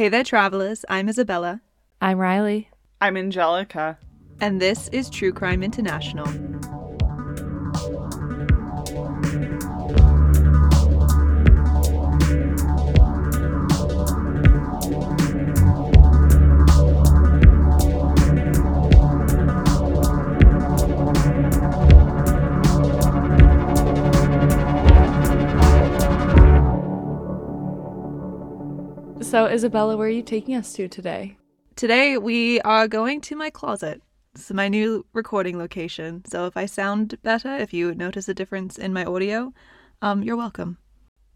Hey there, travelers. I'm Isabella, I'm Riley. I'm Angelica. and this is True Crime International. So, Isabella, where are you taking us to today? Today, we are going to my closet. This is my new recording location. So if I sound better, if you notice a difference in my audio, um, you're welcome.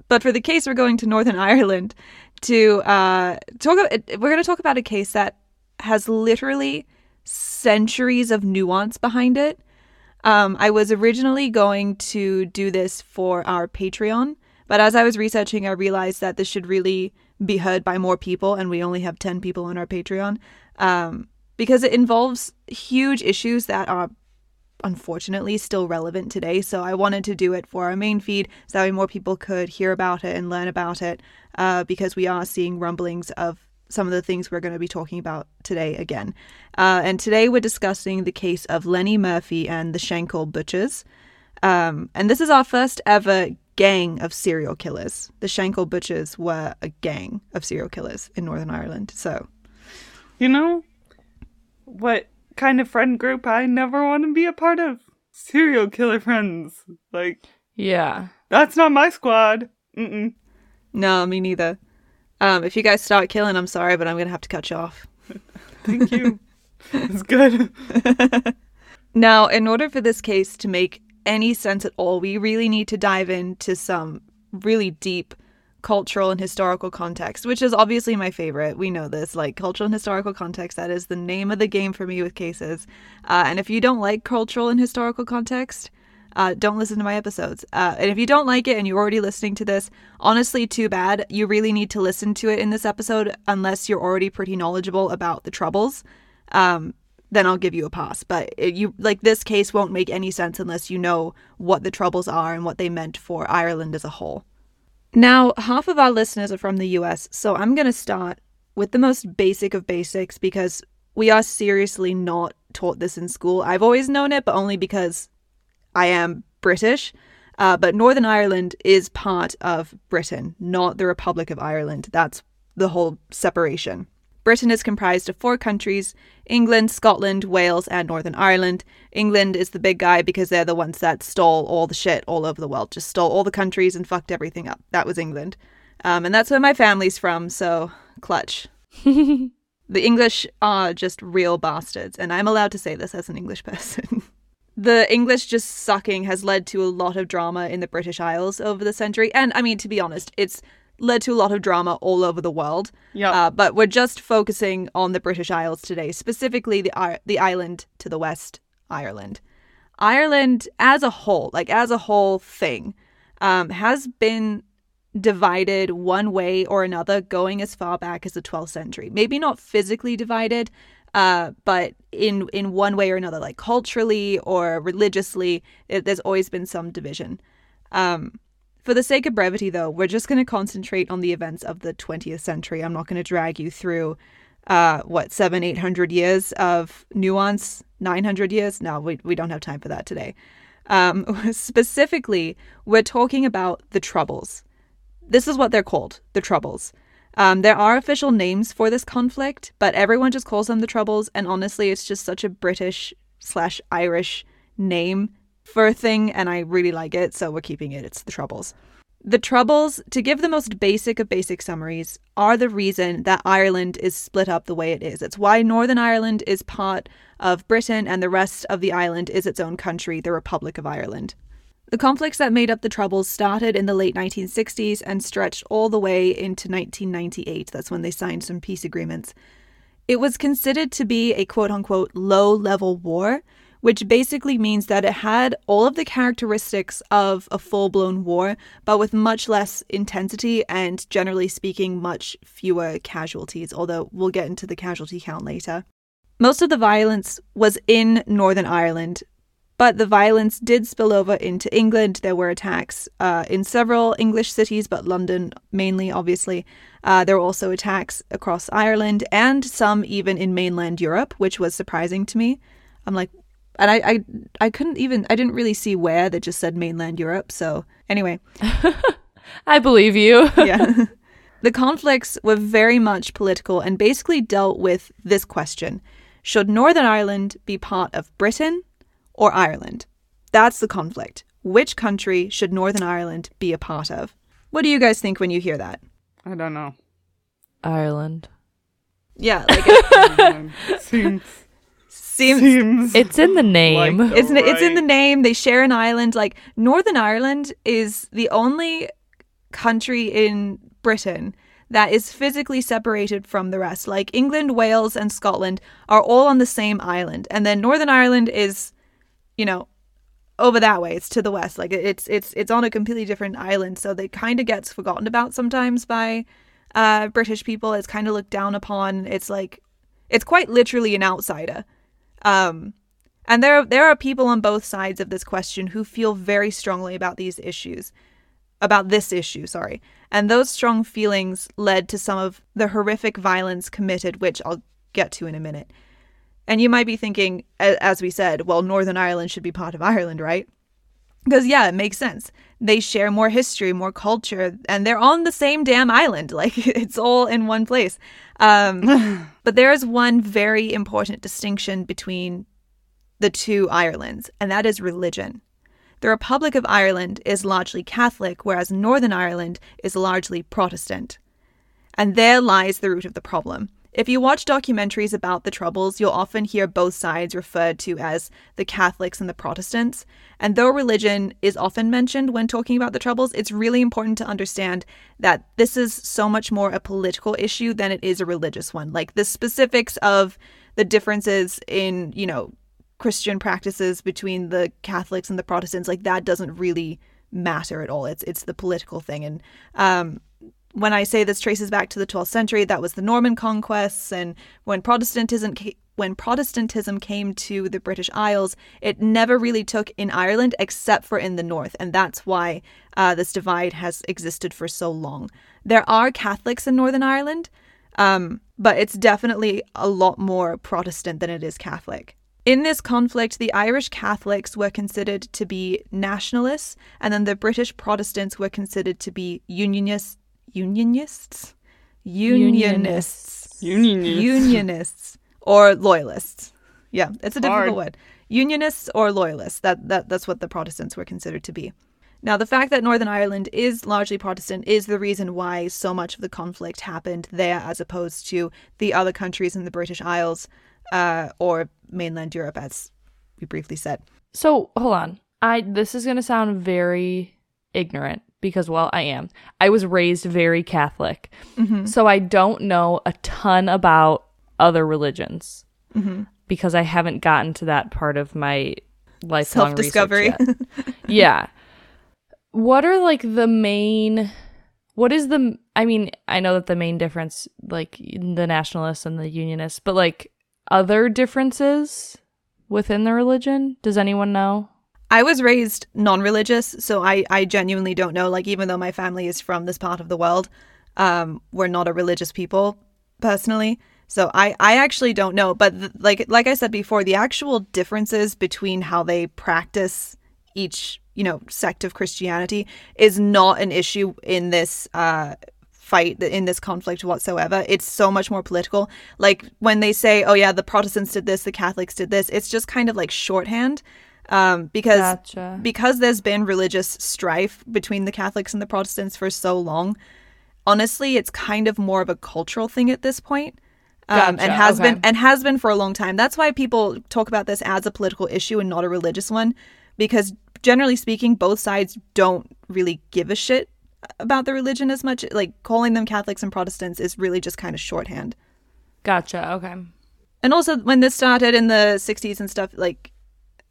But for the case, we're going to Northern Ireland to uh, talk. We're going to talk about a case that has literally centuries of nuance behind it. Um, I was originally going to do this for our Patreon, but as I was researching, I realized that this should really be heard by more people, and we only have 10 people on our Patreon um, because it involves huge issues that are unfortunately still relevant today. So I wanted to do it for our main feed so that way more people could hear about it and learn about it uh, because we are seeing rumblings of some of the things we're going to be talking about today again. Uh, and today we're discussing the case of Lenny Murphy and the Shankill Butchers. Um, and this is our first ever gang of serial killers. The Shankill Butchers were a gang of serial killers in Northern Ireland. So, You know what kind of friend group I never want to be a part of? Serial killer friends. Like, Yeah. that's not my squad. Mm-mm. no, me neither. Um, if you guys start killing, I'm sorry, but I'm going to have to cut you off. Thank you. it's good. Now, in order for this case to make any sense at all, we really need to dive into some really deep cultural and historical context, which is obviously my favorite. We know this, like cultural and historical context. That is the name of the game for me with cases. Uh, and if you don't like cultural and historical context, uh, don't listen to my episodes. Uh, and if you don't like it and you're already listening to this, honestly, too bad. You really need to listen to it in this episode unless you're already pretty knowledgeable about the troubles. Um, then I'll give you a pass. But it, you like this case won't make any sense unless you know what the troubles are and what they meant for Ireland as a whole. Now, half of our listeners are from the US, so I'm going to start with the most basic of basics because we are seriously not taught this in school. I've always known it, but only because I am British. Uh, but Northern Ireland is part of Britain, not the Republic of Ireland. That's the whole separation. Britain is comprised of four countries England, Scotland, Wales, and Northern Ireland. England is the big guy because they're the ones that stole all the shit all over the world, just stole all the countries and fucked everything up. That was England. Um, and that's where my family's from, so clutch. the English are just real bastards, and I'm allowed to say this as an English person. the English just sucking has led to a lot of drama in the British Isles over the century. And I mean, to be honest, it's led to a lot of drama all over the world. Yep. Uh, but we're just focusing on the British Isles today, specifically the the island to the west, Ireland. Ireland as a whole, like as a whole thing, um, has been divided one way or another going as far back as the 12th century. Maybe not physically divided, uh, but in in one way or another, like culturally or religiously, it, there's always been some division. Um, for the sake of brevity, though, we're just going to concentrate on the events of the 20th century. I'm not going to drag you through, uh, what, seven, eight hundred years of nuance, 900 years? No, we, we don't have time for that today. Um, specifically, we're talking about the Troubles. This is what they're called, the Troubles. Um, there are official names for this conflict, but everyone just calls them the Troubles, and honestly, it's just such a British slash Irish name for a thing, and I really like it, so we're keeping it. It's the Troubles. The Troubles, to give the most basic of basic summaries, are the reason that Ireland is split up the way it is. It's why Northern Ireland is part of Britain and the rest of the island is its own country, the Republic of Ireland. The conflicts that made up the Troubles started in the late 1960s and stretched all the way into 1998. That's when they signed some peace agreements. It was considered to be a quote unquote low level war, which basically means that it had all of the characteristics of a full blown war, but with much less intensity and, generally speaking, much fewer casualties, although we'll get into the casualty count later. Most of the violence was in Northern Ireland, But the violence did spill over into England. There were attacks uh, in several English cities, but London mainly, obviously. Uh, there were also attacks across Ireland and some even in mainland Europe, which was surprising to me. I'm like, and I, I, I couldn't even, I didn't really see where that just said mainland Europe. So anyway, I believe you. yeah. the conflicts were very much political and basically dealt with this question Should Northern Ireland be part of Britain or Ireland? That's the conflict. Which country should Northern Ireland be a part of? What do you guys think when you hear that? I don't know. Ireland. Yeah, like it seems seems seems It's in the name. Like- it's, it's in the name. They share an island. Like Northern Ireland is the only country in Britain that is physically separated from the rest. Like England, Wales, and Scotland are all on the same island, and then Northern Ireland is, you know, over that way. It's to the west. Like it's it's it's on a completely different island. So they kind of gets forgotten about sometimes by uh, British people. It's kind of looked down upon. It's like it's quite literally an outsider. Um, and there there are people on both sides of this question who feel very strongly about these issues, about this issue, sorry. And those strong feelings led to some of the horrific violence committed, which I'll get to in a minute. And you might be thinking, as we said, well, Northern Ireland should be part of Ireland, right? Because, yeah, it makes sense. They share more history, more culture, and they're on the same damn island. Like, it's all in one place. Um, but there is one very important distinction between the two Irelands, and that is religion. The Republic of Ireland is largely Catholic, whereas Northern Ireland is largely Protestant. And there lies the root of the problem. If you watch documentaries about the Troubles, you'll often hear both sides referred to as the Catholics and the Protestants. And though religion is often mentioned when talking about the Troubles, it's really important to understand that this is so much more a political issue than it is a religious one. Like the specifics of the differences in, you know, Christian practices between the Catholics and the Protestants, like that doesn't really matter at all. It's it's the political thing. And um, when I say this traces back to the 12th century, that was the Norman conquests, and when Protestantism when Protestantism came to the British Isles, it never really took in Ireland except for in the north, and that's why uh, this divide has existed for so long. There are Catholics in Northern Ireland, um, but it's definitely a lot more Protestant than it is Catholic. In this conflict, the Irish Catholics were considered to be nationalists, and then the British Protestants were considered to be unionists. Unionists? Unionists. Unionists. Unionists or loyalists. Yeah, it's a difficult Hard. word. Unionists or loyalists. That, that that's what the Protestants were considered to be. Now, the fact that Northern Ireland is largely Protestant is the reason why so much of the conflict happened there as opposed to the other countries in the British Isles uh, or mainland Europe, as we briefly said. So hold on. I this is gonna sound very ignorant because well I am. I was raised very Catholic, Mm-hmm. so I don't know a ton about other religions Mm-hmm. because I haven't gotten to that part of my lifelong Self discovery. yeah. What are like the main? What is the? I mean, I know that the main difference, like the nationalists and the unionists, but like other differences within the religion. Does anyone know? I was raised non religious, so I, I genuinely don't know. Like, even though my family is from this part of the world, um, we're not a religious people personally. So I, I actually don't know. But th- like like I said before, the actual differences between how they practice each you know sect of Christianity is not an issue in this uh, fight in this conflict whatsoever. It's so much more political. Like when they say, "Oh yeah, the Protestants did this, the Catholics did this," it's just kind of like shorthand um, because Gotcha. because there's been religious strife between the Catholics and the Protestants for so long. Honestly, it's kind of more of a cultural thing at this point. Um, and has okay. been and has been for a long time. That's why people talk about this as a political issue and not a religious one, because generally speaking, both sides don't really give a shit about the religion as much. Like calling them Catholics and Protestants is really just kind of shorthand. Gotcha. Okay. And also, when this started in the 60s and stuff, like,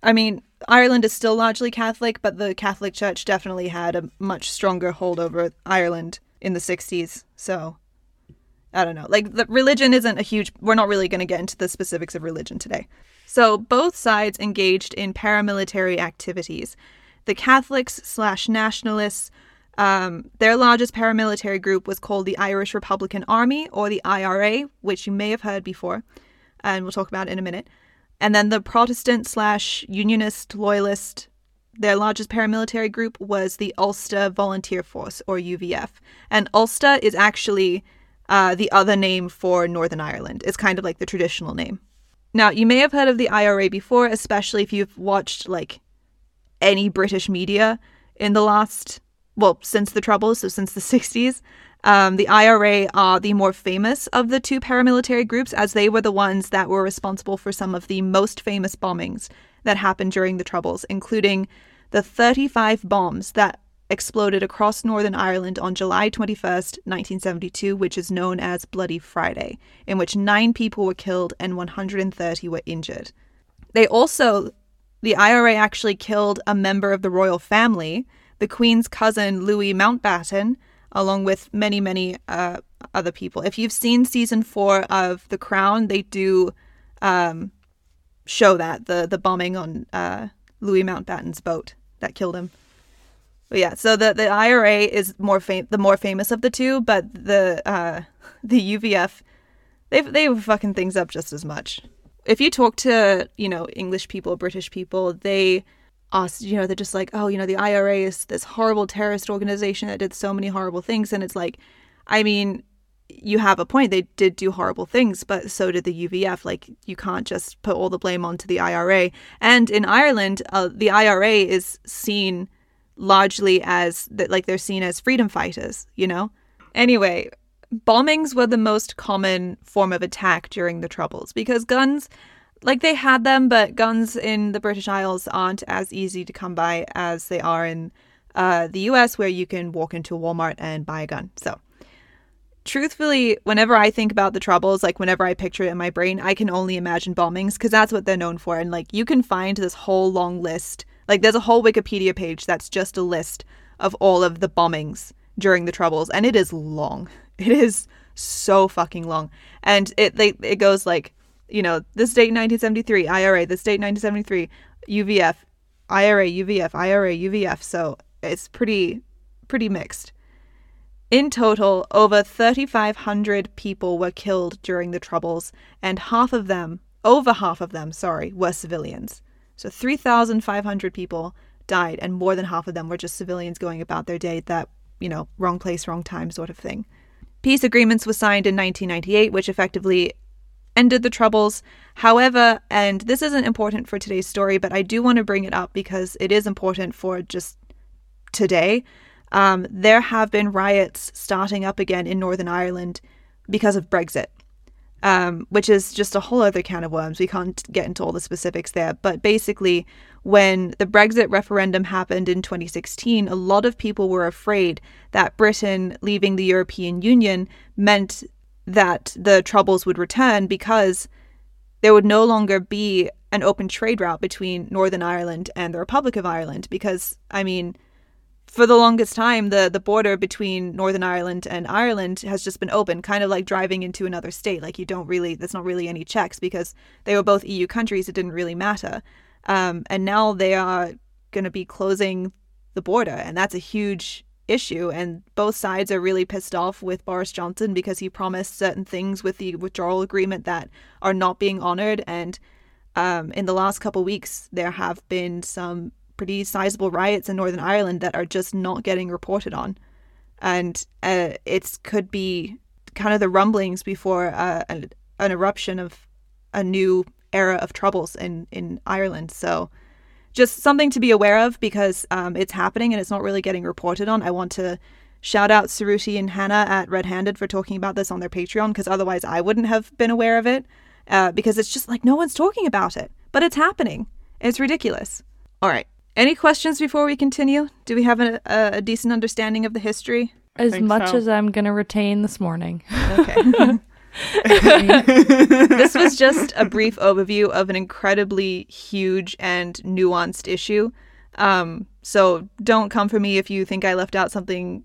I mean, Ireland is still largely Catholic, but the Catholic Church definitely had a much stronger hold over Ireland in the 60s. So I don't know. Like the religion isn't a huge. We're not really going to get into the specifics of religion today. So both sides engaged in paramilitary activities. The Catholics slash nationalists. Um, their largest paramilitary group was called the Irish Republican Army, or the IRA, which you may have heard before, and we'll talk about in a minute. And then the Protestant slash Unionist Loyalist their largest paramilitary group was the Ulster Volunteer Force, or UVF. And Ulster is actually uh, the other name for Northern Ireland. It's kind of like the traditional name. Now, you may have heard of the IRA before, especially if you've watched like any British media in the last, well, since the Troubles, so since the 60s. Um, the IRA are the more famous of the two paramilitary groups, as they were the ones that were responsible for some of the most famous bombings that happened during the Troubles, including the 35 bombs that exploded across Northern Ireland on July 21st, 1972, which is known as Bloody Friday, in which nine people were killed and 130 were injured. They also, the IRA actually killed a member of the royal family, the Queen's cousin Louis Mountbatten, along with many, many uh, other people. If you've seen season four of The Crown, they do um, show that the the bombing on uh, Louis Mountbatten's boat that killed him. But yeah, so the the IRA is more fam- the more famous of the two, but the uh, the UVF they they fucking things up just as much. If you talk to you know English people, British people, they us you know they're just like oh you know the IRA is this horrible terrorist organization that did so many horrible things, and it's like, I mean you have a point. They did do horrible things, but so did the UVF. Like, you can't just put all the blame onto the IRA. And in Ireland, uh, the IRA is seen largely as that, like, they're seen as freedom fighters, you know? Anyway, bombings were the most common form of attack during the Troubles because guns, like, they had them, but guns in the British Isles aren't as easy to come by as they are in uh, the US, where you can walk into a Walmart and buy a gun. So, truthfully, whenever I think about the troubles, like whenever I picture it in my brain, I can only imagine bombings because that's what they're known for. And like you can find this whole long list. Like there's a whole Wikipedia page that's just a list of all of the bombings during the troubles, and it is long. It is so fucking long, and it they it goes like, you know, this date 1973 IRA, this date 1973 UVF, IRA UVF, IRA UVF. So it's pretty pretty mixed. In total, over 3,500 people were killed during the Troubles, and half of them, over half of them, sorry, were civilians. So 3,500 people died, and more than half of them were just civilians going about their day, that, you know, wrong place, wrong time sort of thing. Peace agreements were signed in 1998, which effectively ended the Troubles. However, and this isn't important for today's story, but I do want to bring it up because it is important for just today um, there have been riots starting up again in Northern Ireland because of Brexit, um, which is just a whole other can of worms. We can't get into all the specifics there. But basically, when the Brexit referendum happened in 2016, a lot of people were afraid that Britain leaving the European Union meant that the troubles would return because there would no longer be an open trade route between Northern Ireland and the Republic of Ireland. Because, I mean, for the longest time, the, the border between Northern Ireland and Ireland has just been open, kind of like driving into another state. Like you don't really, there's not really any checks because they were both EU countries. It didn't really matter. Um, and now they are going to be closing the border, and that's a huge issue. And both sides are really pissed off with Boris Johnson because he promised certain things with the withdrawal agreement that are not being honored. And um, in the last couple weeks, there have been some pretty sizable riots in Northern Ireland that are just not getting reported on. And uh, it could be kind of the rumblings before uh, an, an eruption of a new era of troubles in, in Ireland. So just something to be aware of because um, it's happening and it's not really getting reported on. I want to shout out Suruthi and Hannah at Red Handed for talking about this on their Patreon because otherwise I wouldn't have been aware of it uh, because it's just like no one's talking about it, but it's happening. It's ridiculous. All right. Any questions before we continue? Do we have a, a, a decent understanding of the history? As much so. as I'm going to retain this morning. Okay. this was just a brief overview of an incredibly huge and nuanced issue. Um, so don't come for me if you think I left out something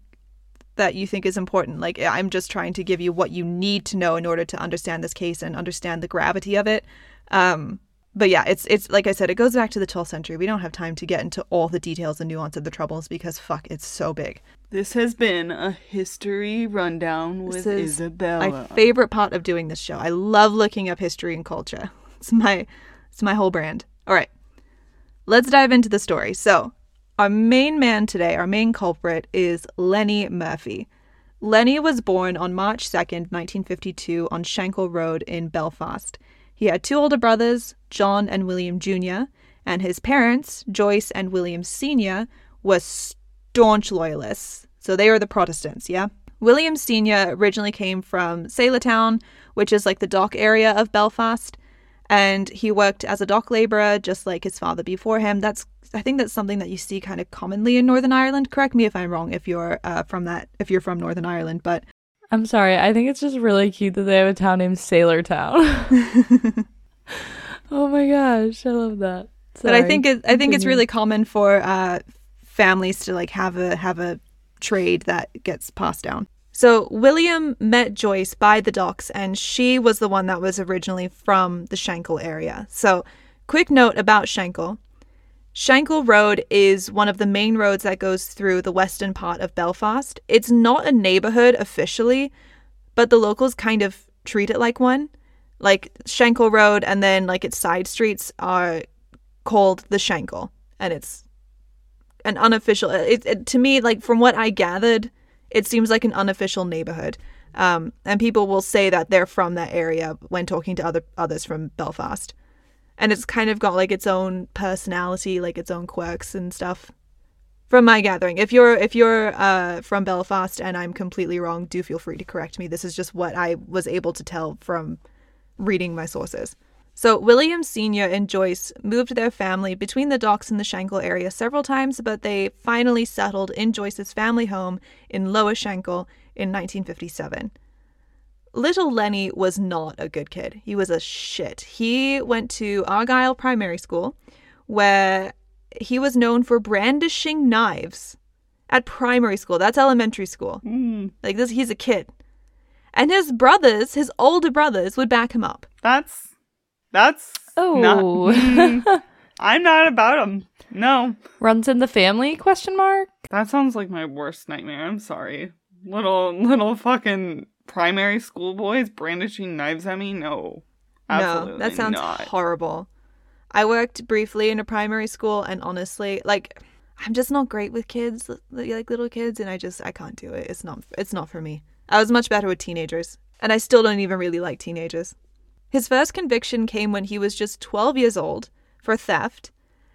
that you think is important. Like I'm just trying to give you what you need to know in order to understand this case and understand the gravity of it. Um, but yeah, it's it's like I said, it goes back to the 12th century. We don't have time to get into all the details and nuance of the troubles because fuck, it's so big. This has been a history rundown with This is Isabella. My favorite part of doing this show. I love looking up history and culture. It's my it's my whole brand. All right. Let's dive into the story. So, our main man today, our main culprit is Lenny Murphy. Lenny was born on March 2nd, 1952 on Shankill Road in Belfast. He had two older brothers, John and William Jr., and his parents, Joyce and William Sr., were staunch loyalists. So they were the Protestants, yeah? William Sr. originally came from Sailortown, which is like the dock area of Belfast, and he worked as a dock laborer just like his father before him. That's I think that's something that you see kind of commonly in Northern Ireland. Correct me if I'm wrong if you're uh, from that if you're from Northern Ireland, but I'm sorry. I think it's just really cute that they have a town named Sailor Town. oh my gosh, I love that. but I think it, I think it's really common for uh, families to like have a have a trade that gets passed down. So William met Joyce by the docks, and she was the one that was originally from the Shankill area. So, quick note about Shankill. Shankill Road is one of the main roads that goes through the western part of Belfast. It's not a neighborhood officially, but the locals kind of treat it like one. Like Shankill Road and then like its side streets are called the Shankill, and it's an unofficial. It, it to me, like from what I gathered, it seems like an unofficial neighborhood. Um, and people will say that they're from that area when talking to other others from Belfast, and it's kind of got like its own personality, like its own quirks and stuff. From my gathering, if you're if you're uh, from Belfast and I'm completely wrong, do feel free to correct me. This is just what I was able to tell from reading my sources. So, William Sr. and Joyce moved their family between the docks and the Shankill area several times, but they finally settled in Joyce's family home in Lower Shankill in 1957. Little Lenny was not a good kid. He was a shit. He went to Argyle Primary School, where he was known for brandishing knives at primary school. That's elementary school. Mm, Like this, he's a kid. And his brothers, his older brothers, would back him up. that's that's Oh. not- Mm, I'm not about him. No, runs in the family? Question mark. that sounds like my worst nightmare. I'm sorry. Little little fucking primary school boys brandishing knives at me. No, absolutely no, that sounds not. horrible. I worked briefly in a primary school, and honestly, like, I'm just not great with kids, like little kids, and I just I can't do it. It's not it's not for me. I was much better with teenagers, and I still don't even really like teenagers. His first conviction came when he was just 12 years old for theft,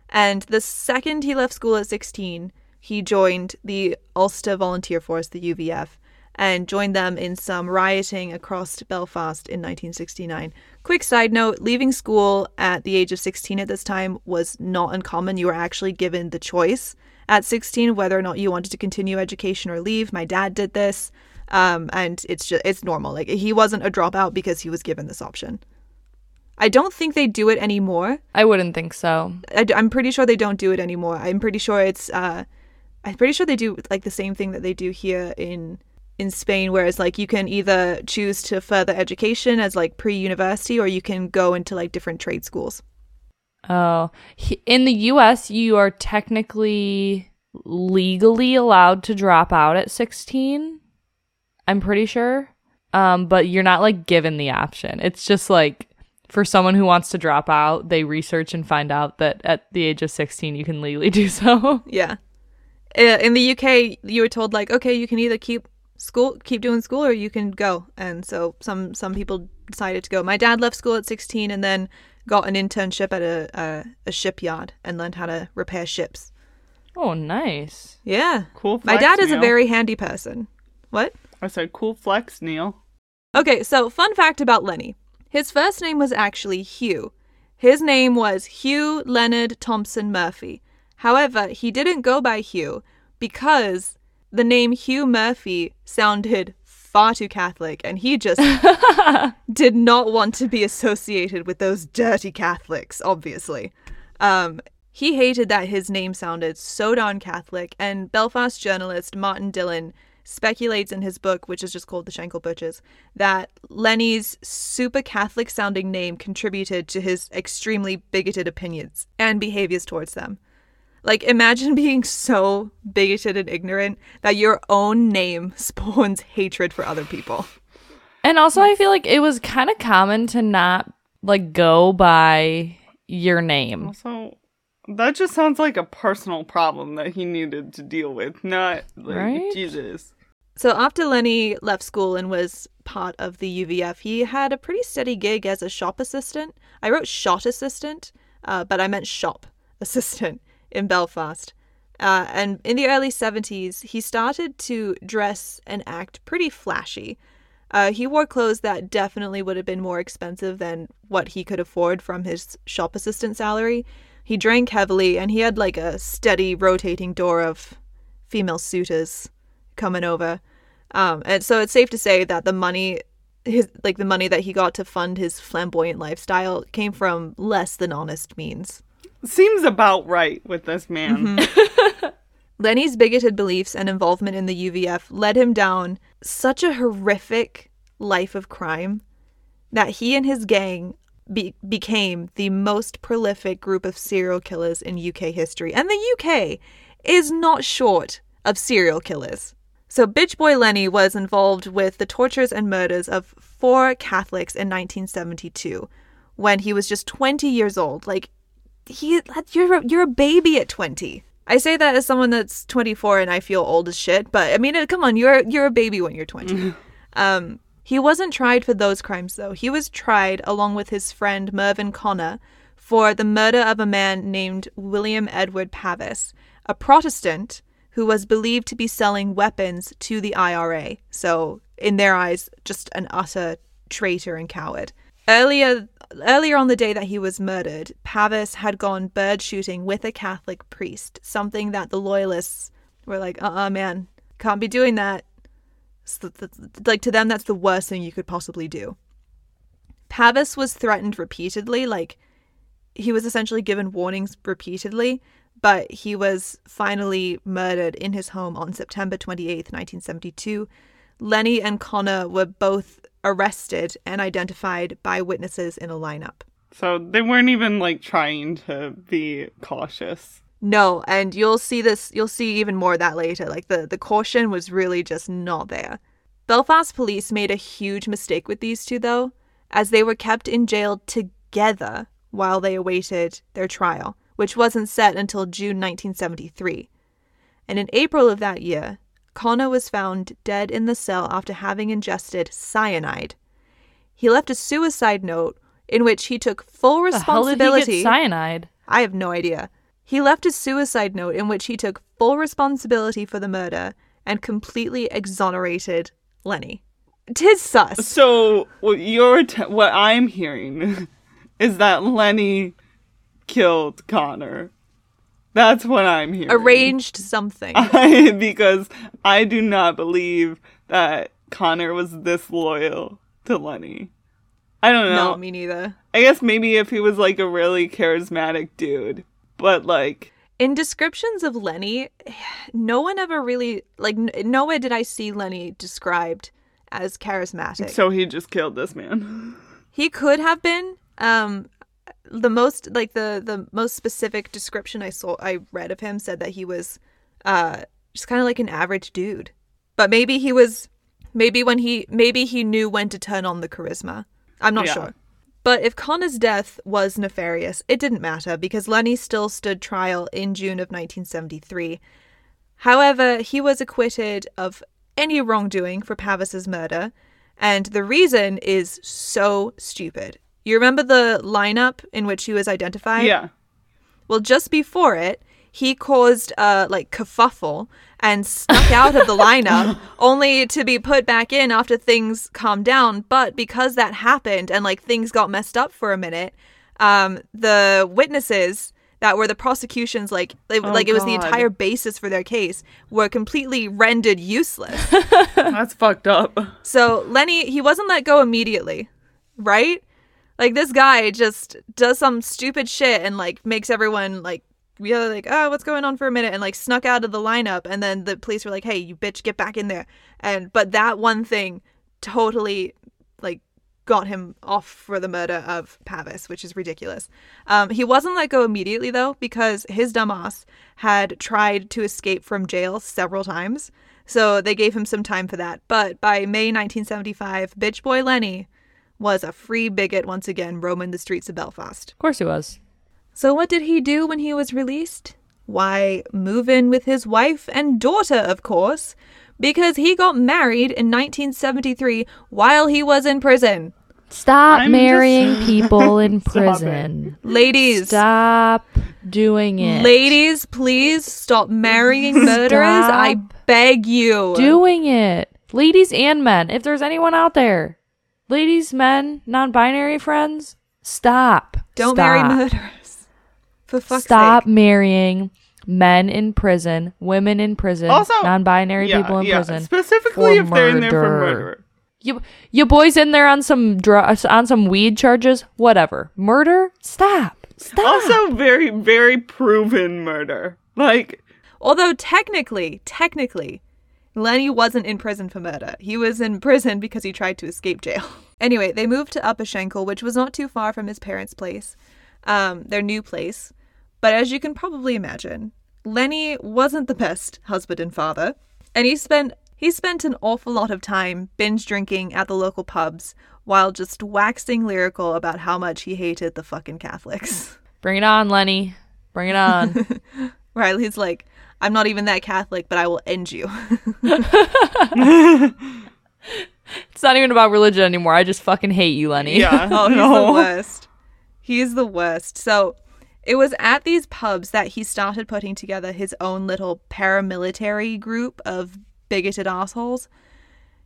and the second he left school at 16, he joined the Ulster Volunteer Force, the UVF, and joined them in some rioting across Belfast in 1969. Quick side note leaving school at the age of 16 at this time was not uncommon. You were actually given the choice at 16 whether or not you wanted to continue education or leave. My dad did this. Um, and it's just it's normal. Like he wasn't a dropout because he was given this option. I don't think they do it anymore. I wouldn't think so. I, am pretty sure they don't do it anymore. I'm pretty sure it's uh, I'm pretty sure they do like the same thing that they do here in in Spain, whereas like you can either choose to further education as like pre-university, or you can go into like different trade schools. Oh, in the U.S., you are technically legally allowed to drop out at 16. I'm pretty sure, um, but you're not like given the option. It's just like for someone who wants to drop out, they research and find out that at the age of 16 you can legally do so. Yeah. Uh, In the UK, you were told like, okay, you can either keep school, keep doing school, or you can go. And so some some people decided to go. My dad left school at 16 and then got an internship at a a, a shipyard and learned how to repair ships. oh, nice. Yeah. Cool. My dad is a very handy person. What? I said cool flex, Neil. Okay, so fun fact about Lenny. His first name was actually Hugh. His name was Hugh Leonard Thompson Murphy. However, he didn't go by Hugh because the name Hugh Murphy sounded far too Catholic and he just did not want to be associated with those dirty Catholics, obviously. Um, he hated that his name sounded so darn Catholic, and Belfast journalist Martin Dillon speculates in his book, which is just called The Shankill Butchers, that Lenny's super Catholic sounding name contributed to his extremely bigoted opinions and behaviors towards them. Like, imagine being so bigoted and ignorant that your own name spawns hatred for other people. And also, I feel like it was kind of common to not like go by your name. Also, that just sounds like a personal problem that he needed to deal with, not like Right? Jesus. So after Lenny left school and was part of the UVF, he had a pretty steady gig as a shop assistant. I wrote shot assistant, uh, but I meant shop assistant in Belfast. Uh, and in the early 70s, he started to dress and act pretty flashy. Uh, he wore clothes that definitely would have been more expensive than what he could afford from his shop assistant salary. He drank heavily, and he had like a steady rotating door of female suitors coming over. Um, and so it's safe to say that the money, his like the money that he got to fund his flamboyant lifestyle, came from less than honest means. Seems about right with this man. Mm-hmm. Lenny's bigoted beliefs and involvement in the UVF led him down such a horrific life of crime that he and his gang be- became the most prolific group of serial killers in UK history. And the UK is not short of serial killers. So, Bitch Boy Lenny was involved with the tortures and murders of four Catholics in 1972 when he was just 20 years old. Like, he you're a, you're a baby at 20 i say that as someone that's 24 and i feel old as shit but i mean uh, come on you're you're a baby when you're 20 um he wasn't tried for those crimes though. He was tried along with his friend mervyn connor for the murder of a man named william edward pavis a protestant who was believed to be selling weapons to the ira so in their eyes just an utter traitor and coward. Earlier, earlier on the day that he was murdered, Pavis had gone bird shooting with a Catholic priest, something that the loyalists were like, "Uh, uh man, can't be doing that." The- the- Like to them, that's the worst thing you could possibly do. Pavis was threatened repeatedly, like he was essentially given warnings repeatedly, but he was finally murdered in his home on September 28th, 1972. Lenny and Connor were both arrested and identified by witnesses in a lineup. So they weren't even like trying to be cautious. No, and you'll see this you'll see even more of that later. Like the the caution was really just not there. Belfast police made a huge mistake with these two though, as they were kept in jail together while they awaited their trial, which wasn't set until June 1973. And in April of that year, Connor was found dead in the cell after having ingested cyanide. He left a suicide note in which he took full The hell did he responsibility. get cyanide? I have no idea. He left a suicide note in which he took full responsibility for the murder and completely exonerated Lenny. Tis sus. So what you're t- what I'm hearing is that Lenny killed Connor. That's what I'm hearing. Arranged something. I, because I do not believe that Connor was this loyal to Lenny. I don't know. No, me neither. I guess maybe if he was like a really charismatic dude, but like In descriptions of Lenny, no one ever really like n- nowhere did I see Lenny described as charismatic. so he just killed this man. He could have been. Um, the most like the the most specific description I saw I read of him said that he was, uh, just kind of like an average dude. But maybe he was, maybe when he maybe he knew when to turn on the charisma. I'm not Yeah. sure. But if Connor's death was nefarious, it didn't matter because Lenny still stood trial in June of 1973. However, he was acquitted of any wrongdoing for Pavis's murder, and the reason is so stupid. You remember the lineup in which he was identified? yeah. Well, just before it, he caused uh like kerfuffle and snuck out of the lineup only to be put back in after things calmed down. But because that happened and like things got messed up for a minute, um, the witnesses that were the prosecution's like they, like it was the entire basis for their case were completely rendered useless. That's fucked up. So Lenny, he wasn't let go immediately, right? Like this guy just does some stupid shit and like makes everyone like were like, oh, what's going on for a minute, and like snuck out of the lineup, and then the police were like, hey, you bitch, get back in there, and but that one thing totally like got him off for the murder of Pavis, which is ridiculous. Um, he wasn't let go immediately though, because his dumbass had tried to escape from jail several times, so they gave him some time for that. But by May 1975, bitch boy Lenny was a free bigot once again roaming the streets of Belfast. Of course he was. So, what did he do when he was released? Why, move in with his wife and daughter, of course, because he got married in 1973 while he was in prison. Stop I'm marrying just- people in Stop prison. Ladies, Stop doing it. ladies, please stop marrying murderers. I beg you. doing it. Ladies and men, if there's anyone out there, ladies, men, non binary friends, stop. Don't Stop. marry murderers. For fuck's Stop sake. marrying men in prison, women in prison, Also, non binary yeah, people in yeah, prison. Specifically for if they're in there for murder. murder. You, you boys in there on some dr- on some weed charges, whatever. Murder? Stop. Stop. Also, very, very proven murder. Like, Although technically, technically, Lenny wasn't in prison for murder. He was in prison because he tried to escape jail. Anyway, they moved to Upper Shankill, which was not too far from his parents' place, um, their new place. But as you can probably imagine, Lenny wasn't the best husband and father, and he spent he spent an awful lot of time binge drinking at the local pubs while just waxing lyrical about how much he hated the fucking Catholics. Bring it on, Lenny. Bring it on. Riley's like, I'm not even that Catholic, but I will end you. it's not even about religion anymore. I just fucking hate you, Lenny. yeah. Oh, he's no. the worst. He's the worst. So it was at these pubs that he started putting together his own little paramilitary group of bigoted assholes.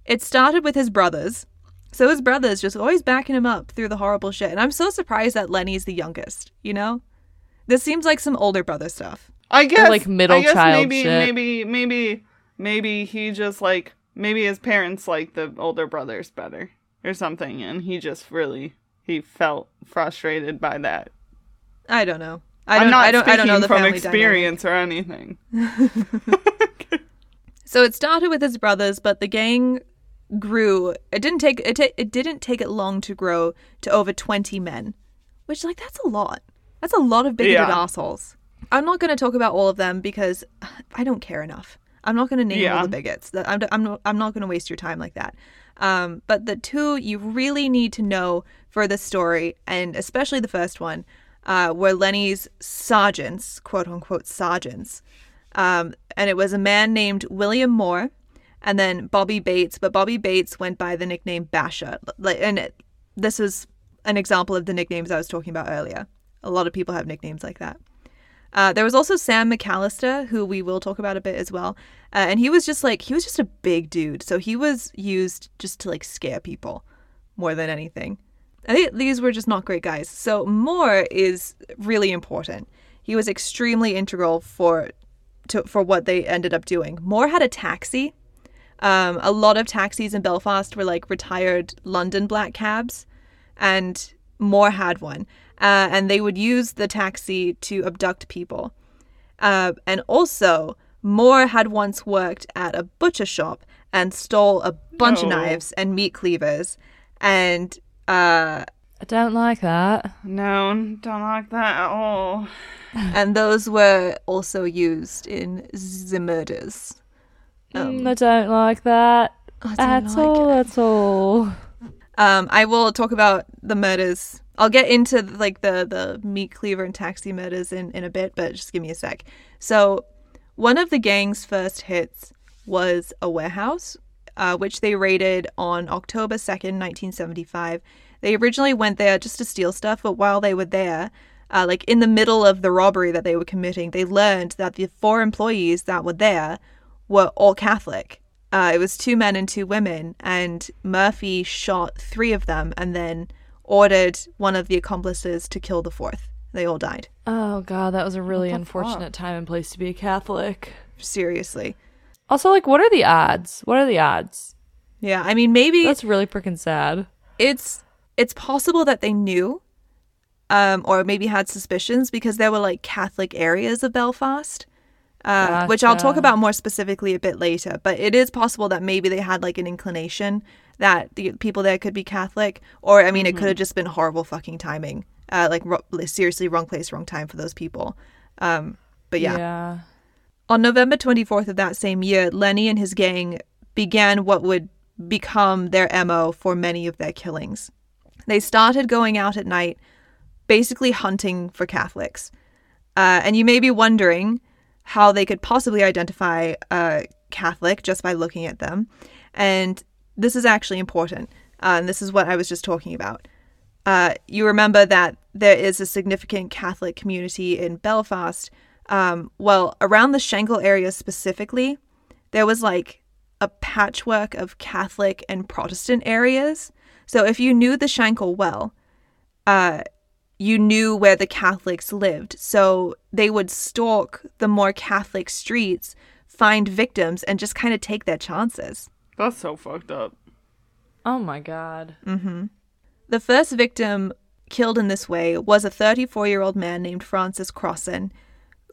It started with his brothers. So his brothers just always backing him up through the horrible shit. And I'm so surprised that Lenny's the youngest, you know? This seems like some older brother stuff. I guess like, middle I guess child maybe, shit. Maybe, maybe, maybe he just like maybe his parents like the older brothers better or something, and he just really he felt frustrated by that. I don't know. I I'm don't, not I don't, speaking I don't know the from family dynamic. experience or anything. So it started with his brothers, but the gang grew. It didn't take it. ta- it didn't take it long to grow to over twenty men, which like that's a lot. That's a lot of bigoted Yeah. assholes. I'm not going to talk about all of them because I don't care enough. I'm not going to name all the bigots. I'm, I'm, not- I'm not going to waste your time like that. Um, but the two you really need to know for the story, and especially the first one, uh, were Lenny's sergeants, quote unquote sergeants. Um, and it was a man named William Moore and then Bobby Bates, but Bobby Bates went by the nickname Basher. Like, and it, this is an example of the nicknames I was talking about earlier. A lot of people have nicknames like that. Uh, there was also Sam McAllister, who we will talk about a bit as well, uh, and he was just like he was just a big dude, so he was used just to like scare people more than anything. I think these were just not great guys. So Moore is really important. He was extremely integral for to, for what they ended up doing. Moore had a taxi. Um, a lot of taxis in Belfast were like retired London black cabs, and Moore had one. Uh, and they would use the taxi to abduct people. Uh, and also, Moore had once worked at a butcher shop and stole a bunch of knives and meat cleavers. And uh, I don't like that. No, don't like that at all. and those were also used in the murders. Mm, I don't like that. I don't That's like all. it. That's all. Um, I will talk about the murders. I'll get into like the the meat cleaver and taxi murders in in a bit, but just give me a sec. So, one of the gang's first hits was a warehouse, uh, which they raided on October second, nineteen seventy five. They originally went there just to steal stuff, but while they were there, uh, like in the middle of the robbery that they were committing, they learned that the four employees that were there were all Catholic. Uh, it was two men and two women, and Murphy shot three of them and then ordered one of the accomplices to kill the fourth. They all died. Oh god, that was a really the unfortunate time and place to be a Catholic. Seriously. Also, like, what are the odds? What are the odds? Yeah, I mean, maybe That's really freaking sad. it's it's possible that they knew um, or maybe had suspicions because there were like Catholic areas of Belfast, uh, which I'll talk about more specifically a bit later. But it is possible that maybe they had like an inclination that the people there could be Catholic, or I mean, it could have just been horrible fucking timing, uh, like ro- seriously wrong place, wrong time for those people. Um, but yeah. Yeah. On November 24th of that same year, Lenny and his gang began what would become their MO for many of their killings. They started going out at night, basically hunting for Catholics. Uh, and you may be wondering how they could possibly identify a Catholic just by looking at them. And this is actually important. Uh, and this is what I was just talking about. Uh, you remember that there is a significant Catholic community in Belfast. Um, well, around the Shankill area specifically, there was like a patchwork of Catholic and Protestant areas. So if you knew the Shankill well, uh, you knew where the Catholics lived. So they would stalk the more Catholic streets, find victims, and just kind of take their chances. That's so fucked up. Oh my god. The first victim killed in this way was a 34 year old man named Francis Crossan,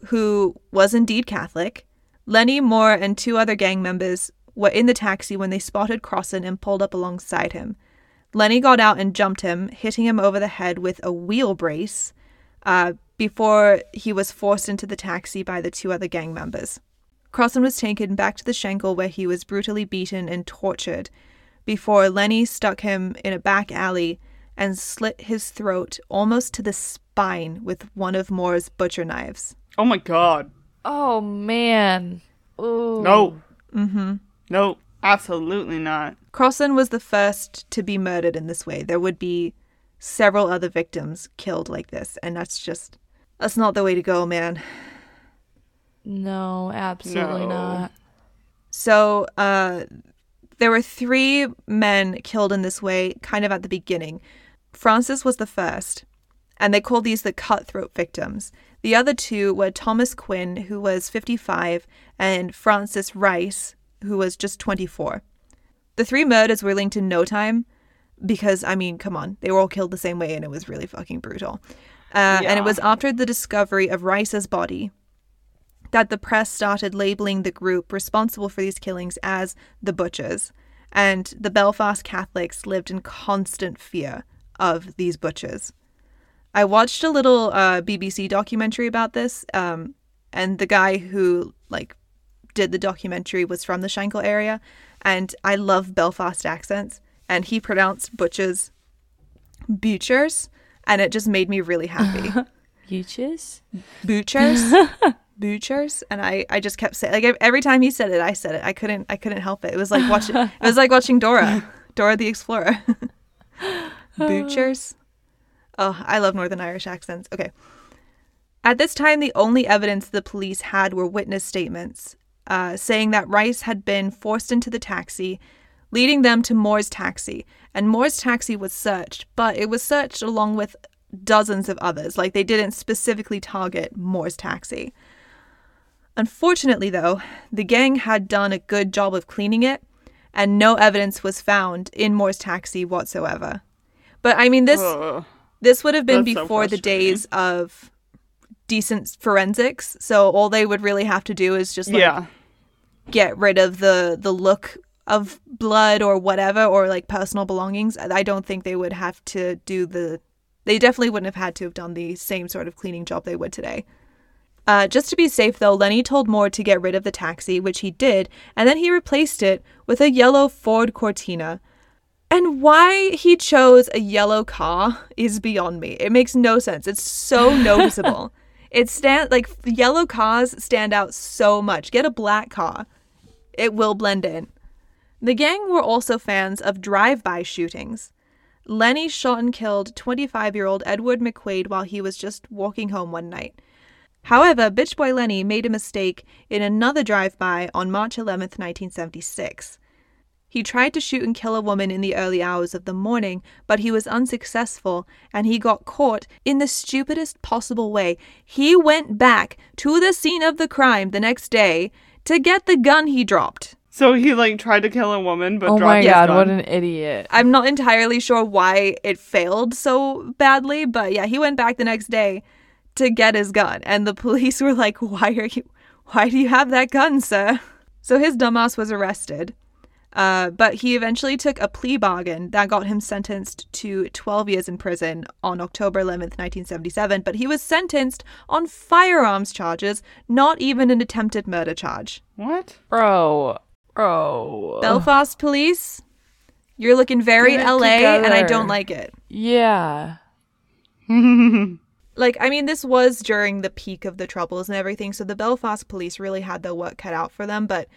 who was indeed Catholic. Lenny Moore and two other gang members were in the taxi when they spotted Crossan and pulled up alongside him. Lenny got out and jumped him, hitting him over the head with a wheel brace uh, before he was forced into the taxi by the two other gang members. Crossan was taken back to the Shankill where he was brutally beaten and tortured before Lenny stuck him in a back alley and slit his throat almost to the spine with one of Moore's butcher knives. Oh my god. Oh man. Ooh. No. Mm-hmm. No, absolutely not. Crossan was the first to be murdered in this way. There would be several other victims killed like this, and that's just that's not the way to go, man. No, absolutely No. not. So, uh, there were three men killed in this way, kind of at the beginning. Francis was the first, and they called these the cutthroat victims. The other two were Thomas Quinn, who was 55, and Francis Rice, who was just 24. The three murders were linked in no time because, I mean, come on, they were all killed the same way and it was really fucking brutal. Uh, And it was after the discovery of Rice's body that the press started labeling the group responsible for these killings as the Butchers. And the Belfast Catholics lived in constant fear of these butchers. I watched a little uh, BBC documentary about this, um, and the guy who like did the documentary was from the Shankill area, and I love Belfast accents, and he pronounced butchers butchers, and it just made me really happy. Butchers? butchers butchers and i i just kept saying like every time he said it i said it. I couldn't i couldn't help it. It was like watching it was like watching dora dora the explorer. Butchers oh i love northern irish accents. Okay. At this time the only evidence the police had were witness statements uh, saying that rice had been forced into the taxi leading them to moore's taxi. And moore's taxi was searched but it was searched along with dozens of others. Like they didn't specifically target Moore's taxi. Unfortunately, though, the gang had done a good job of cleaning it, and no evidence was found in Moore's taxi whatsoever. But I mean, this Ugh. this would have been That's so before the days of decent forensics. So all they would really have to do is just like yeah. get rid of the the look of blood or whatever or like personal belongings i don't think they would have to do the they definitely wouldn't have had to have done the same sort of cleaning job they would today uh, just to be safe though lenny told moore to get rid of the taxi which he did and then he replaced it with a yellow ford cortina and why he chose a yellow car is beyond me it makes no sense it's so noticeable it stand like yellow cars stand out so much get a black car it will blend in. The gang were also fans of drive by shootings. Lenny shot and killed 25 year old Edward McQuaid while he was just walking home one night. However, Bitch Boy Lenny made a mistake in another drive by on March 11th, 1976. He tried to shoot and kill a woman in the early hours of the morning, but he was unsuccessful and he got caught in the stupidest possible way. He went back to the scene of the crime the next day to get the gun he dropped. So he like tried to kill a woman, but oh dropped my his god, gun. what an idiot. I'm not entirely sure why it failed so badly, but yeah, he went back the next day to get his gun, and the police were like, "Why are you? Why do you have that gun, sir?" So his dumbass was arrested, uh, but he eventually took a plea bargain that got him sentenced to 12 years in prison on October 11th, 1977. But he was sentenced on firearms charges, not even an attempted murder charge. What? Bro. Bro. Belfast police, you're looking very Get it LA, and I don't like it. Yeah. like I mean this was during the peak of the troubles and everything so the Belfast police really had their work cut out for them but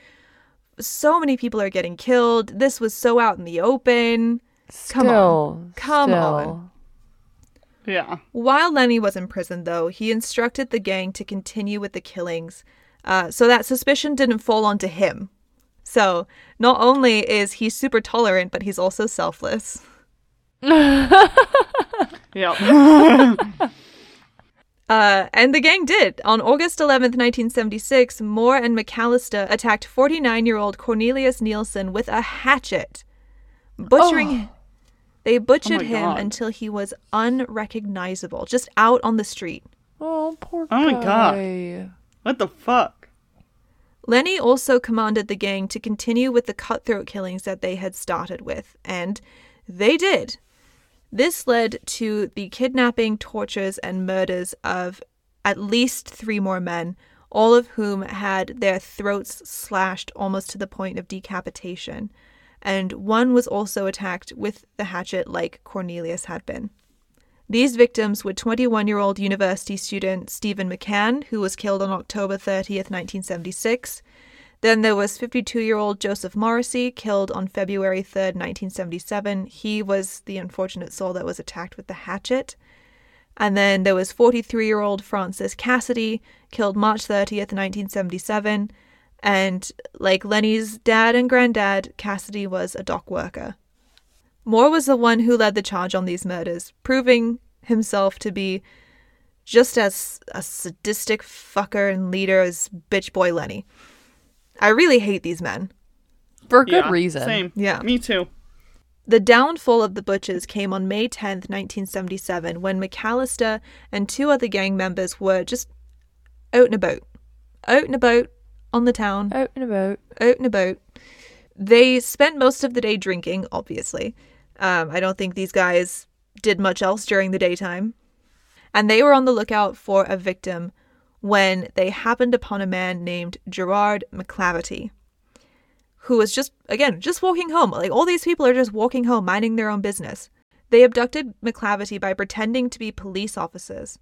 so many people are getting killed this was so out in the open Come on. Come still. on. Yeah. while Lenny was in prison though he instructed the gang to continue with the killings uh, so that suspicion didn't fall onto him so not only is he super tolerant but he's also selfless Yep. Uh, and the gang did. On August 11th, 1976, Moore and McAllister attacked 49 year old Cornelius Neeson with a hatchet, butchering. They butchered him God. until he was unrecognizable, just out on the street. Oh, poor Oh my God. guy. what the fuck? Lenny also commanded the gang to continue with the cutthroat killings that they had started with, and they did. This led to the kidnapping, tortures, and murders of at least three more men, all of whom had their throats slashed almost to the point of decapitation. And one was also attacked with the hatchet, like Cornelius had been. These victims were 21 year old university student Stephen McCann, who was killed on October 30th, 1976. Then there was 52 year old Joseph Morrissey, killed on February 3rd, 1977. He was the unfortunate soul that was attacked with the hatchet. And then there was 43 year old Francis Cassidy, killed March 30th, 1977. And like Lenny's dad and granddad, Cassidy was a dock worker. Moore was the one who led the charge on these murders, proving himself to be just as a sadistic fucker and leader as bitch boy Lenny. I really hate these men. For good Yeah, reason. Same. Yeah. Me too. The downfall of the Butchers came on May 10th, 1977, when McAllister and two other gang members were just out in a boat. Out in a boat on the town, Out in a boat. out in a boat. They spent most of the day drinking, obviously. Um, I don't think these guys did much else during the daytime. And they were on the lookout for a victim when they happened upon a man named Gerard McClavity, who was just, again, just walking home. Like all these people are just walking home, minding their own business. They abducted McClavity by pretending to be police officers.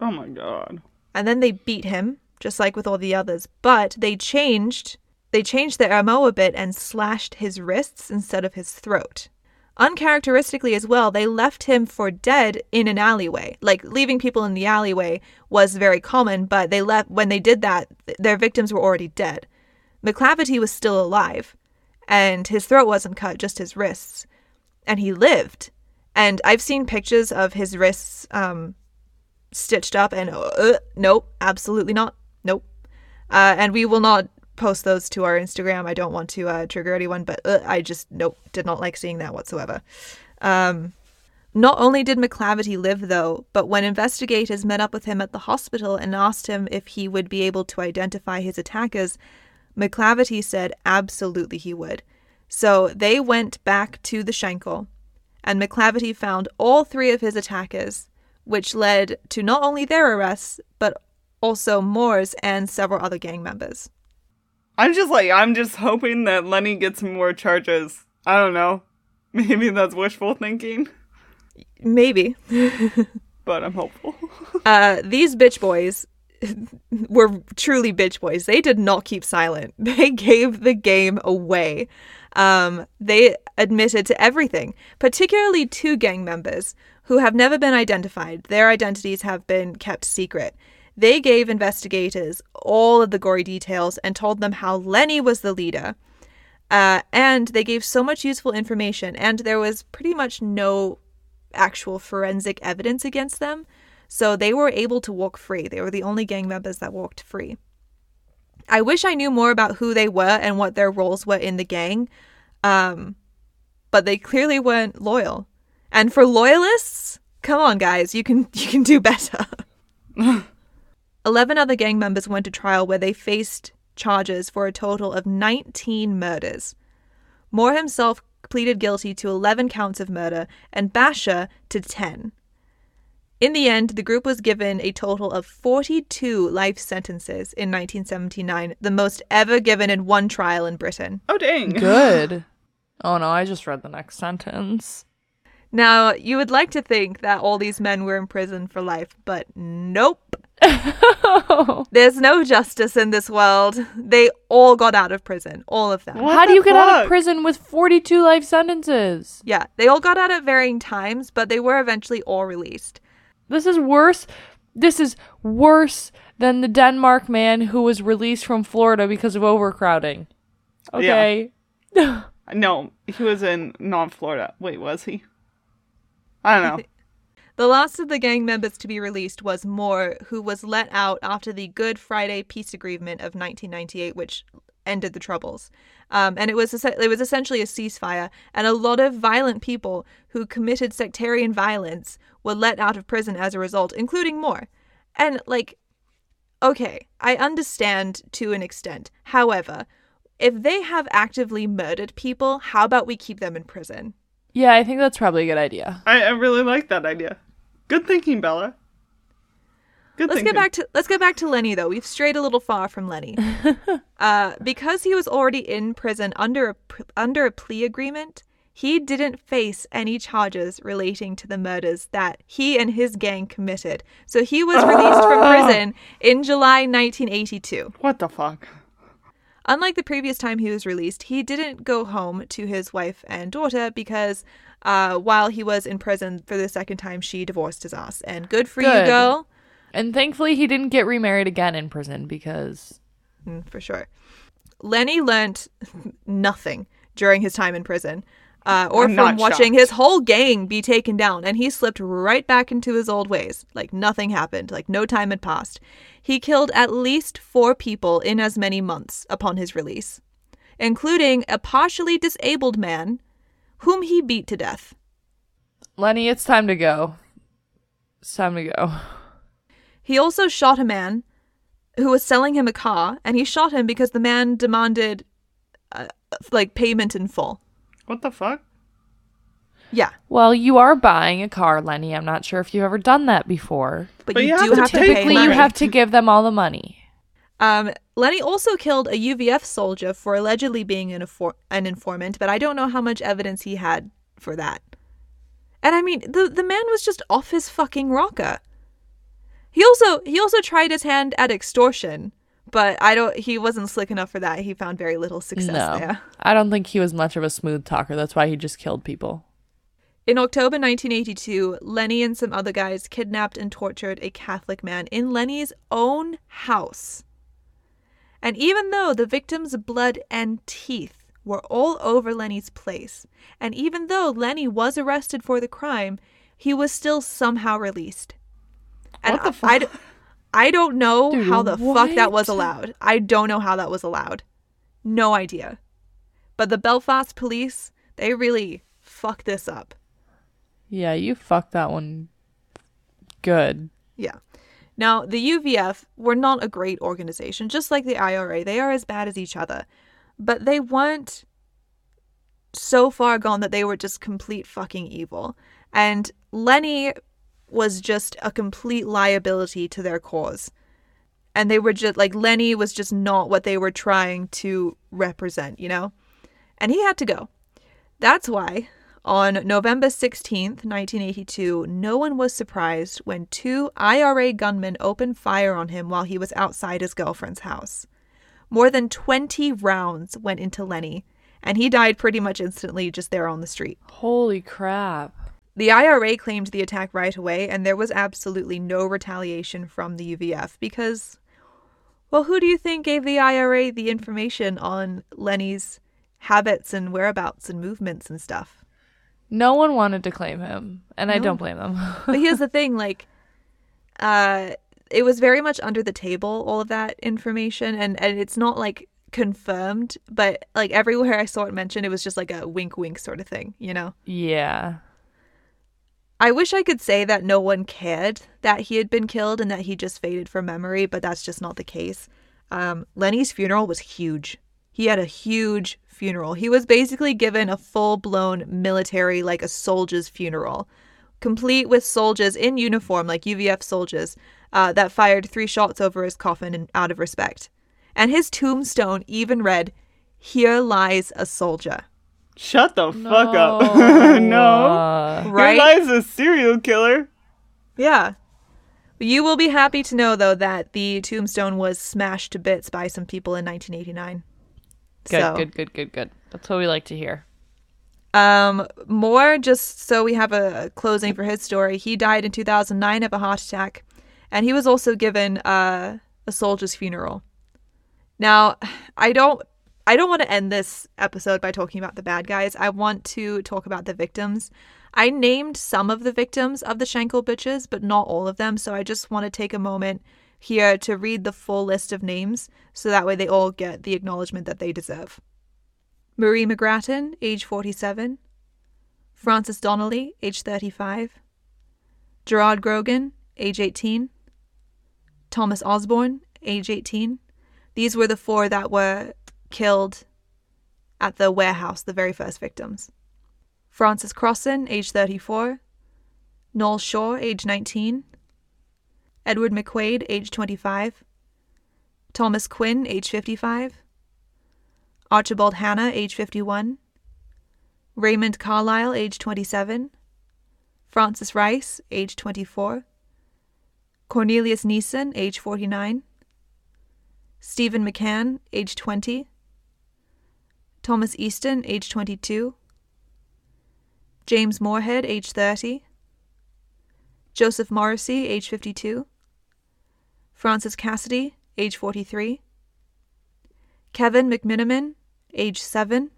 Oh my god. and then they beat him just like with all the others but they changed they changed their mo a bit and slashed his wrists instead of his throat uncharacteristically as well they left him for dead in an alleyway. Like leaving people in the alleyway was very common but they left when they did that their victims were already dead. Mcclavity was still alive and his throat wasn't cut just his wrists. And he lived. And i've seen pictures of his wrists um stitched up and uh, nope absolutely not. Nope. Uh, and we will not post those to our instagram. I don't want to uh, trigger anyone but uh, i just nope did not like seeing that whatsoever. Um, not only did mcclavity live though but when investigators met up with him at the hospital and asked him if he would be able to identify his attackers mcclavity said absolutely he would. So they went back to the Shankill and mcclavity found all three of his attackers which led to not only their arrests, but also Moore's and several other gang members. I'm just like I'm just hoping that Lenny gets more charges. I don't know. Maybe that's wishful thinking, Maybe. but I'm hopeful. Uh, these bitch boys were truly bitch boys. They did not keep silent. They gave the game away. Um, they admitted to everything, particularly two gang members who have never been identified. Their identities have been kept secret. They gave investigators all of the gory details and told them how Lenny was the leader. Uh, and they gave so much useful information, and there was pretty much no actual forensic evidence against them. So they were able to walk free. They were the only gang members that walked free. I wish I knew more about who they were and what their roles were in the gang. Um, but they clearly weren't loyal. And for loyalists, come on guys, you can you can do better. 11 other gang members went to trial where they faced charges for a total of 19 murders. Moore himself pleaded guilty to 11 counts of murder and Basher to 10. In the end, the group was given a total of 42 life sentences in 1979, the most ever given in one trial in Britain. Oh dang. Good. oh no, I just read the next sentence. Now, you would like to think that all these men were in prison for life, but nope. There's no justice in this world. They all got out of prison, all of them. What How do the you get out of prison with 42 life sentences? Yeah, they all got out at varying times, but they were eventually all released. This is worse. This is worse than the Denmark man who was released from Florida because of overcrowding. Okay. No, he was in not Florida. Wait, was he? I don't know. The last of the gang members to be released was Moore, who was let out after the Good Friday Peace Agreement of 1998, which ended the troubles. Um, and it was it was essentially a ceasefire, and a lot of violent people who committed sectarian violence were let out of prison as a result, including Moore. And like, okay, I understand to an extent. However, if they have actively murdered people, how about we keep them in prison? Yeah, I think that's probably a good idea. I, I really like that idea. Good thinking, Bella. Good Let's thinking. get back to let's get back to Lenny though. We've strayed a little far from Lenny. uh, because he was already in prison under a under a plea agreement, he didn't face any charges relating to the murders that he and his gang committed. So he was released from prison in July 1982. What the fuck? Unlike the previous time he was released, he didn't go home to his wife and daughter because uh, while he was in prison for the second time, she divorced his ass. And good for you, girl. And thankfully, he didn't get remarried again in prison because Mm, for sure. Lenny learnt nothing during his time in prison, uh, or I'm from watching shocked. his whole gang be taken down, and he slipped right back into his old ways. Like nothing happened, like no time had passed. He killed at least four people in as many months upon his release, including a partially disabled man whom he beat to death. Lenny, it's time to go. It's time to go. He also shot a man who was selling him a car, and he shot him because the man demanded uh, like payment in full. What the fuck? Yeah, Well, you are buying a car, Lenny. I'm not sure if you've ever done that before. but, But you, you do have to have to take pay money. you have to give them all the money. Um, Lenny also killed a UVF soldier for allegedly being an, infor- an informant, but I don't know how much evidence he had for that. And I mean, the the man was just off his fucking rocker. He also he also tried his hand at extortion, but I don't. He wasn't slick enough for that. He found very little success no, there. I don't think he was much of a smooth talker. That's why he just killed people. In October 1982, Lenny and some other guys kidnapped and tortured a Catholic man in Lenny's own house. And even though the victim's blood and teeth were all over Lenny's place, and even though Lenny was arrested for the crime, he was still somehow released. And What the I- fuck? I, d- I don't know Dude, how the fuck that was allowed. I don't know how that was allowed. No idea. But the Belfast police, they really fucked this up. Yeah, you fucked that one good. Yeah. Now, the UVF were not a great organization, just like the IRA. They are as bad as each other. But they weren't so far gone that they were just complete fucking evil. And Lenny was just a complete liability to their cause. And they were just like, Lenny was just not what they were trying to represent, you know? And he had to go. That's why on November 16th, 1982, no one was surprised when two IRA gunmen opened fire on him while he was outside his girlfriend's house. More than 20 rounds went into Lenny, and he died pretty much instantly just there on the street. Holy crap. The IRA claimed the attack right away, and there was absolutely no retaliation from the UVF because, well, who do you think gave the IRA the information on Lenny's habits and whereabouts and movements and stuff? No one wanted to claim him, and I don't blame them. but here's the thing like uh it was very much under the table all of that information and and it's not like confirmed but like everywhere i saw it mentioned it was just like a wink wink sort of thing you know Yeah. I wish i could say that no one cared that he had been killed and that he just faded from memory but that's just not the case. Um, lenny's funeral was huge. He had a huge funeral. He was basically given a full-blown military like a soldier's funeral complete with soldiers in uniform like uvf soldiers uh, that fired three shots over his coffin in, out of respect. And his tombstone even read here lies a soldier Shut the fuck up. no. Uh, right Your life's a serial killer. Yeah. You will be happy to know, though, that the tombstone was smashed to bits by some people in 1989. good, so, good, good, good, good. That's what we like to hear. Um, Moore just so we have a closing for his story. He died in 2009 of a heart attack, and he was also given uh, a soldier's funeral. Now, I don't. I don't want to end this episode by talking about the bad guys. I want to talk about the victims. I named some of the victims of the Shankill bitches, but not all of them. So I just want to take a moment here to read the full list of names so that way they all get the acknowledgement that they deserve. Marie McGrattan, age 47. Francis Donnelly, age 35. Gerard Grogan, age 18. Thomas Osborne, age 18. These were the four that were killed at the warehouse, the very first victims. Francis Crossan, age 34. Noel Shaw, age 19. Edward McQuaid, age 25. Thomas Quinn, age 55. Archibald Hanna, age 51. Raymond Carlyle, age 27. Francis Rice, age 24. Cornelius Neeson, age 49. Stephen McCann, age 20. Thomas Easton, age 22. James Moorhead, age 30. Joseph Morrissey, age 52. Francis Cassidy, age 43. Kevin McMiniman, age 7.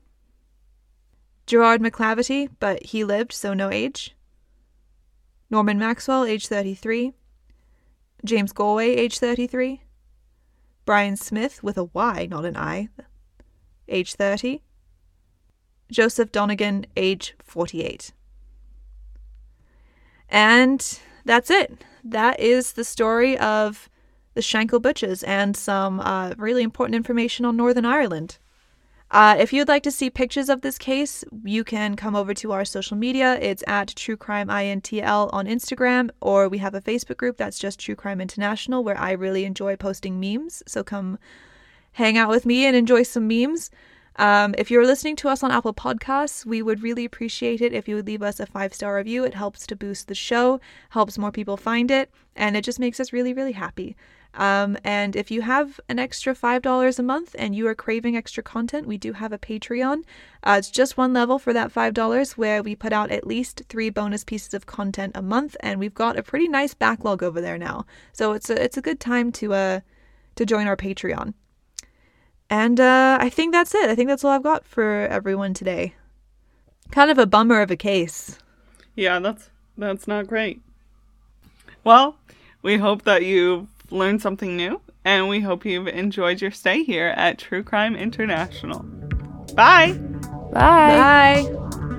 Gerard McClavity, but he lived, so no age. Norman Maxwell, age 33. James Galway, age 33. Brian Smith, with a Y, not an I, age 30. Joseph Donegan, age 48. And that's it. That is the story of the Shankill Butchers and some uh, really important information on Northern Ireland. Uh, if you'd like to see pictures of this case, you can come over to our social media. It's at True Crime INTL on Instagram, or we have a Facebook group that's just True Crime International, where I really enjoy posting memes. So come hang out with me and enjoy some memes. Um, if you're listening to us on Apple Podcasts, we would really appreciate it if you would leave us a five star review. It helps to boost the show, helps more people find it, and it just makes us really, really happy. Um, and if you have an extra $5 a month and you are craving extra content, we do have a Patreon. Uh, it's just one level for that $5 where we put out at least three bonus pieces of content a month, and we've got a pretty nice backlog over there now. So it's a, it's a good time to, uh, to join our Patreon. And uh, I think that's it. I think that's all I've got for everyone today. Kind of a bummer of a case. Yeah, that's that's not great. Well, we hope that you've learned something new, and we hope you've enjoyed your stay here at True Crime International. Bye. Bye. Bye.